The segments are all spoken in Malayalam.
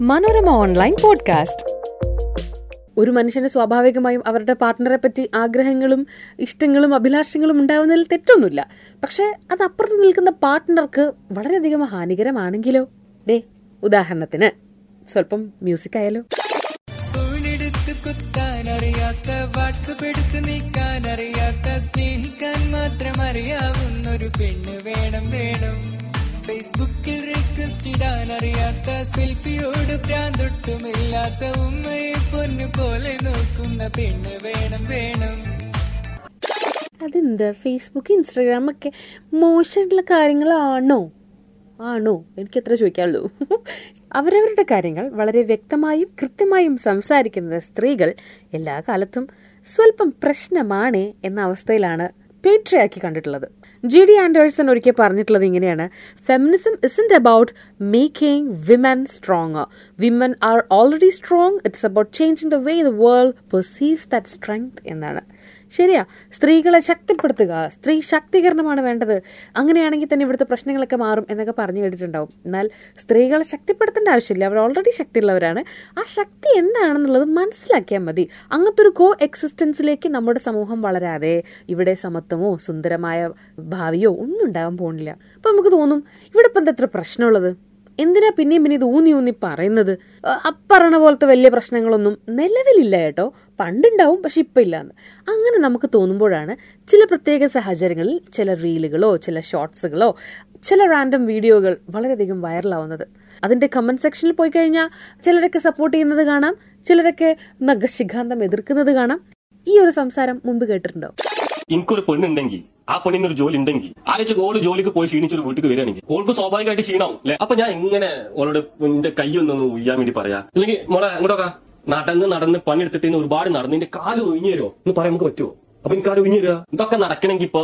Manorama online podcast. ഒരു മനുഷ്യന് സ്വാഭാവികമായും അവരുടെ പാർട്ട്ണറെ പറ്റി ആഗ്രഹങ്ങളും ഇഷ്ടങ്ങളും അഭിലാഷങ്ങളും ഉണ്ടാവുന്നതിൽ തെറ്റൊന്നുമില്ല. പക്ഷെ അത് അപ്പുറത്ത് നിൽക്കുന്ന പാർട്ട്ണർക്ക് വളരെയധികം ഹാനികരമാണെങ്കിലോ? ഡേ ഉദാഹരണത്തിന് സ്വല്പം മ്യൂസിക് ആയാലോ? അറിയാത്ത വാട്സപ്പ് എടുത്ത് നീക്കാൻ അറിയാത്ത സ്നേഹിക്കാൻ മാത്രം അറിയാവുന്ന ഒരു പെണ്ണ് വേണം വേണം. ഫേസ്ബുക്കിൽ റിക്വസ്റ്റ് ഇടാൻ അറിയാത്ത സെൽഫിയോട് പ്രാന്തൊട്ടുമില്ലാത്ത ഉമ്മയെ പൊന്നു പോലെ നോക്കുന്ന പെണ്ണ് വേണം വേണം. അതെന്താ? ഫേസ്ബുക്ക് ഇൻസ്റ്റാഗ്രാം ഒക്കെ മോശമായിട്ടുള്ള കാര്യങ്ങളാണോ? ആണോ? എനിക്ക് എത്ര ചോദിക്കാനുള്ളൂ. അവരവരുടെ കാര്യങ്ങൾ വളരെ വ്യക്തമായും കൃത്യമായും സംസാരിക്കുന്ന സ്ത്രീകൾ എല്ലാ കാലത്തും സ്വല്പം പ്രശ്നമാണ് എന്ന അവസ്ഥയിലാണ് പേട്രിയാക്കി കണ്ടിട്ടുള്ളത്. ജി ഡി ആൻഡേഴ്സൺ ഒരിക്കൽ പറഞ്ഞിട്ടുള്ളത് ഇങ്ങനെയാണ്. Feminism isn't about making women strong women are already strong it's about changing the way the world perceives that strength എന്നാണ്. ശരിയാ സ്ത്രീകളെ ശക്തിപ്പെടുത്തുക സ്ത്രീ ശാക്തീകരണമാണ് വേണ്ടത്. അങ്ങനെയാണെങ്കിൽ തന്നെ ഇവിടുത്തെ പ്രശ്നങ്ങളൊക്കെ മാറും എന്നൊക്കെ പറഞ്ഞു കേട്ടിട്ടുണ്ടാവും. എന്നാൽ സ്ത്രീകളെ ശക്തിപ്പെടുത്തേണ്ട ആവശ്യമില്ല. അവർ ഓൾറെഡി ശക്തിയുള്ളവരാണ്. ആ ശക്തി എന്താണെന്നുള്ളത് മനസ്സിലാക്കിയാൽ മതി. അങ്ങനത്തെ ഒരു കോ എക്സിസ്റ്റൻസിലേക്ക് നമ്മുടെ സമൂഹം വളരാതെ ഇവിടെ സമത്വമോ സുന്ദരമായ ഭാവിയോ ഒന്നും ഉണ്ടാകാൻ പോകുന്നില്ല. അപ്പം നമുക്ക് തോന്നും ഇവിടെ ഇപ്പം എന്താ എത്ര പ്രശ്നമുള്ളത്? എന്തിനാ പിന്നെയും പിന്നെ ഇത് ഊന്നി ഊന്നി പറയുന്നത്? അപ്പറണ പോലത്തെ വലിയ പ്രശ്നങ്ങളൊന്നും നിലവിലില്ല കേട്ടോ. പണ്ടുണ്ടാവും പക്ഷെ ഇപ്പം ഇല്ലാന്ന് അങ്ങനെ നമുക്ക് തോന്നുമ്പോഴാണ് ചില പ്രത്യേക സാഹചര്യങ്ങളിൽ ചില റീലുകളോ ചില ഷോർട്സുകളോ ചില റാൻഡം വീഡിയോകൾ വളരെയധികം വൈറലാവുന്നത്. അതിന്റെ കമന്റ് സെക്ഷനിൽ പോയി കഴിഞ്ഞാൽ ചിലരൊക്കെ സപ്പോർട്ട് ചെയ്യുന്നത് കാണാം ചിലരൊക്കെ നഗശിഖാന്തം എതിർക്കുന്നത് കാണാം. ഈ ഒരു സംസാരം മുമ്പ് കേട്ടിട്ടുണ്ടോ? എനിക്കൊരു പെണ്ണുണ്ടെങ്കിൽ ആ പെണ്ണിന് ഒരു ജോലി ഉണ്ടെങ്കിൽ ആലോചിച്ച് ഓൾ ജോലിക്ക് പോയി ക്ഷീണിച്ചൊരു വീട്ടിൽ വരികയാണെങ്കിൽ ഓൾക്ക് സ്വാഭാവികമായിട്ട് ക്ഷീണാവും അല്ലെ? അപ്പൊ ഞാൻ ഇങ്ങനെ ഓളോട് എന്റെ കൈ ഒന്നൊന്ന് ഉയ്യാൻ വേണ്ടി പറയാ? അല്ലെങ്കിൽ മോളെ അങ്ങോട്ടൊക്കെ നടന്ന് നടന്ന് പണിയെടുത്തിട്ട് ഒരുപാട് നടന്ന് എന്റെ കാൽ ഒഴിഞ്ഞു തരുമോ എന്ന് പറയാൻ നമുക്ക് പറ്റുമോ അപ്പൊ എനിക്ക് കാൽ ഒഴിഞ്ഞു തരാ. ഇതൊക്കെ നടക്കണമെങ്കിൽ ഇപ്പൊ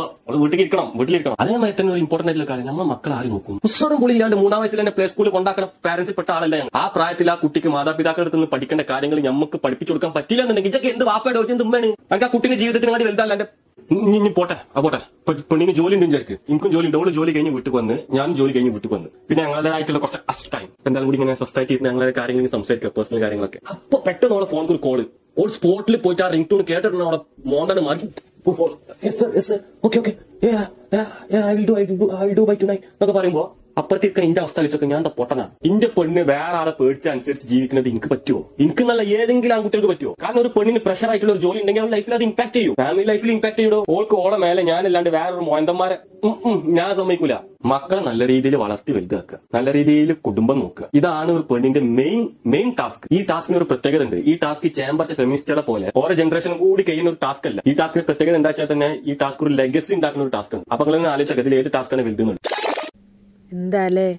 ഇരിക്കണം വീട്ടിലിരിക്കണം അതേമാതിരി തന്നെ ഒരു ഇമ്പോർട്ടന്റ് ആയിട്ടുള്ള കാര്യം നമ്മൾ മക്കൾ ആര് നോക്കും? പുസ്തകം പുള്ളിയില്ലാണ്ട് മൂന്നാം വയസ്സിൽ തന്നെ പ്ലേ സ്കൂളിൽ കൊണ്ടാക്കണ പാരന്റ്സിൽ പെട്ട ആളല്ല. ആ പ്രായത്തിൽ ആ കുട്ടിക്ക് മാതാപിതാക്കളുടെ അടുത്ത് നിന്ന് പഠിക്കേണ്ട കാര്യങ്ങൾ നമുക്ക് പഠിപ്പിച്ചു കൊടുക്കാൻ പറ്റില്ല എന്നുണ്ടെങ്കിൽ ഇതൊക്കെ എന്ത് വാപ്പയുടെ വെച്ച് ഉമ്മയാണ്? എനിക്ക് ആ കുട്ടിന്റെ ജീവിതത്തിന് വേണ്ടി വലുതല്ല ഇനി പോട്ടെ. ആ പോട്ടെ. പെണ്ണിന് ജോലി ഉണ്ടെന്ന് വിചാരിക്ക്. എനിക്കും ജോലി ഉണ്ട് ഓൾ ജോലി കഴിഞ്ഞ് വീട്ടിൽ വന്ന് ഞാൻ ജോലി കഴിഞ്ഞ് വീട്ടിൽ വന്ന്. പിന്നെ ഞങ്ങളുടേതായിട്ടുള്ള കുറച്ച് അസ് ടൈം എന്തായാലും കൂടി ഇങ്ങനെ സൊസൈറ്റി ഞങ്ങളുടെ കാര്യങ്ങൾ സംസാരിക്കുക പേഴ്സണൽ കാര്യങ്ങളൊക്കെ. അപ്പൊ പെട്ടെന്ന് ഓളെ ഫോൺ ഒരു കോൾ ഓൾ സ്പോട്ടിൽ പോയിട്ട് ആ റിംഗ് ടൂൺ കേട്ടിട്ടുണ്ട് അവിടെ മോണ്ടന് മാറ്റി okay okay I will do I will do I will do bye tonight എന്നൊക്കെ പറയുമ്പോ അപ്പുറത്തേക്ക് എന്റെ അവസ്ഥ വെച്ചൊക്കെ ഞാൻ എന്താ പൊട്ടന? എന്റെ പെണ്ണ് വേറെ ആളെ പേടിച്ച അനുസരിച്ച് ജീവിക്കുന്നത് എനിക്ക് പറ്റുമോ എനിക്ക് നല്ല ഏതെങ്കിലും ആൺകുട്ടികൾക്ക് പറ്റുമോ കാരണം ഒരു പെണ്ണിന് പ്രഷർ ആയിട്ടുള്ള ഒരു ജോലി ഉണ്ടെങ്കിൽ അവരുടെ ലൈഫിൽ അത് ഇമ്പാക്ട് ചെയ്യും. ഫാമിലി ലൈഫിൽ ഇമ്പാക്ട് ചെയ്യോ ഓൾക്ക് ഓളെ മേലെ ഞാനല്ലാണ്ട് വേറൊരു മോയന്തന്മാരെ ഞാൻ സമ്മതിക്കൂല. മക്കളെ നല്ല രീതിയിൽ വളർത്തി വലുതാക്കുക. നല്ല രീതിയിൽ കുടുംബം നോക്കുക. ഇതാണ് ഒരു പെണ്ണിന്റെ മെയിൻ മെയിൻ ടാസ്ക് ഈ ടാസ്കിന് ഒരു പ്രത്യേകത ഉണ്ട്. ഈ ടാസ്ക് ചേമ്പർച്ച ഫെമിനിസ്റ്റുകളെ പോലെ ഓരോ ജനറേഷൻ കൂടി കഴിയുന്ന ഒരു ടാസ്ക് അല്ല. ഈ ടാസ്കിന്റെ പ്രത്യേകത എന്താ വെച്ചാൽ തന്നെ ഈ ടാസ്ക് ഒരു ലെഗസി ഉണ്ടാക്കുന്ന ഒരു ടാസ്ക് ആണ്. അപ്പൊ നിങ്ങൾ ആലോചിച്ചാൽ ഇതിൽ ഏത് ടാസ്കാണ് വലുതുന്നുണ്ട് എന്താലേ?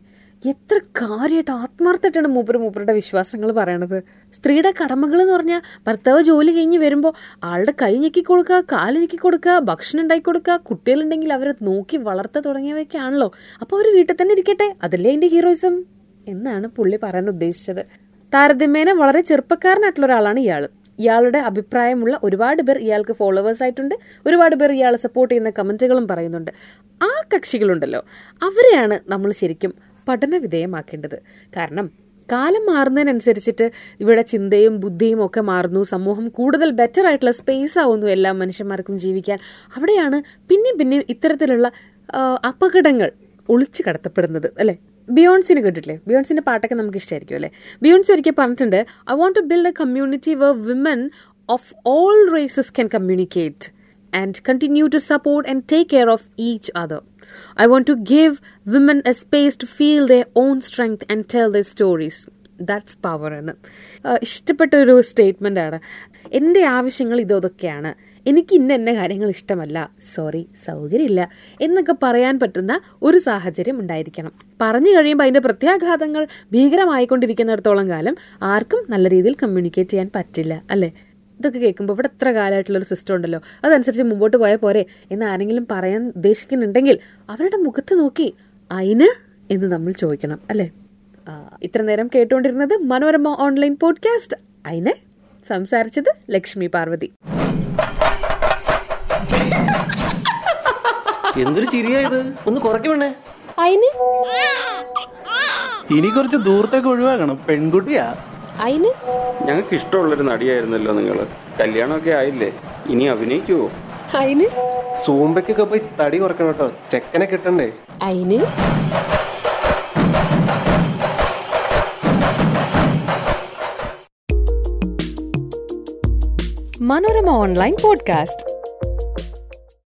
എത്ര കാര്യമായിട്ട് ആത്മാർത്ഥമായിട്ടാണ് മൂപ്പര് മൂപ്പരുടെ വിശ്വാസങ്ങൾ പറയണത്. സ്ത്രീയുടെ കടമകൾ എന്ന് പറഞ്ഞാൽ ഭർത്താവ് ജോലി കഴിഞ്ഞ് വരുമ്പോൾ ആളുടെ കൈ ഞെക്കി കൊടുക്കുക കാൽ ഞെക്കി കൊടുക്കുക ഭക്ഷണം ഉണ്ടാക്കി കൊടുക്കുക കുട്ടികളുണ്ടെങ്കിൽ അവരെ നോക്കി വളർത്ത തുടങ്ങിയവയൊക്കെയാണല്ലോ. അപ്പോൾ അവർ വീട്ടിൽ തന്നെ ഇരിക്കട്ടെ. അതല്ലേ എന്റെ ഹീറോയിസം? എന്നാണ് പുള്ളി പറയാൻ ഉദ്ദേശിച്ചത്. താരതമ്യേന വളരെ ചെറുപ്പക്കാരനായിട്ടുള്ള ഒരാളാണ് ഇയാൾ ഇയാളുടെ അഭിപ്രായമുള്ള ഒരുപാട് പേർ ഇയാൾക്ക് ഫോളോവേഴ്സ് ആയിട്ടുണ്ട്. ഒരുപാട് പേർ ഇയാളെ സപ്പോർട്ട് ചെയ്യുന്ന കമന്റുകളും പറയുന്നുണ്ട്. ആ കക്ഷികളുണ്ടല്ലോ. അവരെയാണ് നമ്മൾ ശരിക്കും പഠന വിധേയമാക്കേണ്ടത് കാരണം കാലം മാറുന്നതിനനുസരിച്ചിട്ട് ഇവിടെ ചിന്തയും ബുദ്ധിയും ഒക്കെ മാറുന്നു. സമൂഹം കൂടുതൽ ബെറ്റർ ആയിട്ടുള്ള സ്പേസ് ആവുന്നു എല്ലാ മനുഷ്യന്മാർക്കും ജീവിക്കാൻ. അവിടെയാണ് പിന്നെയും പിന്നെയും ഇത്തരത്തിലുള്ള അപകടങ്ങൾ ഒളിച്ചു കടത്തപ്പെടുന്നത്. അല്ലെ? ബിയോൺസിനെ കേട്ടിട്ടില്ലേ? ബിയോൺസിന്റെ പാട്ടൊക്കെ നമുക്ക് ഇഷ്ടമായിരിക്കും അല്ലേ? ബിയോൺസ് ഒരിക്കൽ പറഞ്ഞിട്ടുണ്ട് I want to build a community where women of all races can communicate and continue to support and take care of each other I want to give women a space to feel the own strength and tell the stories that's power എന്ന്. ഇഷ്ടപ്പെട്ട ഒരു സ്റ്റേറ്റ്മെന്റ് ആണ്. എന്റെ ആവശ്യങ്ങൾ ഇതൊക്കെയാണ്. എനിക്ക് ഇന്ന എന്ന കാര്യങ്ങൾ ഇഷ്ടമല്ല. സോറി സൗകര്യമില്ല. എന്നൊക്കെ പറയാൻ പറ്റുന്ന ഒരു സാഹചര്യം ഉണ്ടായിരിക്കണം. പറഞ്ഞു കഴിയുമ്പോൾ അതിന്റെ പ്രത്യാഘാതങ്ങൾ ഭീകരമായിക്കൊണ്ടിരിക്കുന്നിടത്തോളം കാലം ആർക്കും നല്ല രീതിയിൽ കമ്മ്യൂണിക്കേറ്റ് ചെയ്യാൻ പറ്റില്ല അല്ലേ? ഇതൊക്കെ കേൾക്കുമ്പോൾ ഇവിടെ എത്ര കാലമായിട്ടുള്ള ഒരു സിസ്റ്റം ഉണ്ടല്ലോ. അതനുസരിച്ച് മുമ്പോട്ട് പോയാൽ പോരെ എന്ന് ആരെങ്കിലും പറയാൻ ഉദ്ദേശിക്കുന്നുണ്ടെങ്കിൽ അവരുടെ മുഖത്ത് നോക്കി അയിന് എന്ന് നമ്മൾ ചോദിക്കണം അല്ലേ? ഇത്ര നേരം കേട്ടുകൊണ്ടിരുന്നത് മനോരമ ഓൺലൈൻ പോഡ്കാസ്റ്റ്. അയിന് സംസാരിച്ചത് ലക്ഷ്മി പാർവതി. എന്തൊരു ചിരിയായത് ഒന്ന് കുറയ്ക്കണേ അയിന്? ഇനി കുറച്ച് ദൂരത്തേക്ക് ഒഴിവാക്കണം. പെൺകുട്ടിയാ. ഞങ്ങൾക്ക് ഇഷ്ടമുള്ളൊരു നടിയായിരുന്നല്ലോ നിങ്ങൾ കല്യാണമൊക്കെ ആയില്ലേ? ഇനി അഭിനയിക്കുവോ? അതിന് സൂമ്പയ്ക്കൊക്കെ പോയി തടി കുറക്കണം കേട്ടോ. ചെക്കനെ കിട്ടണ്ടേ? അയിന്? Manorama online podcast.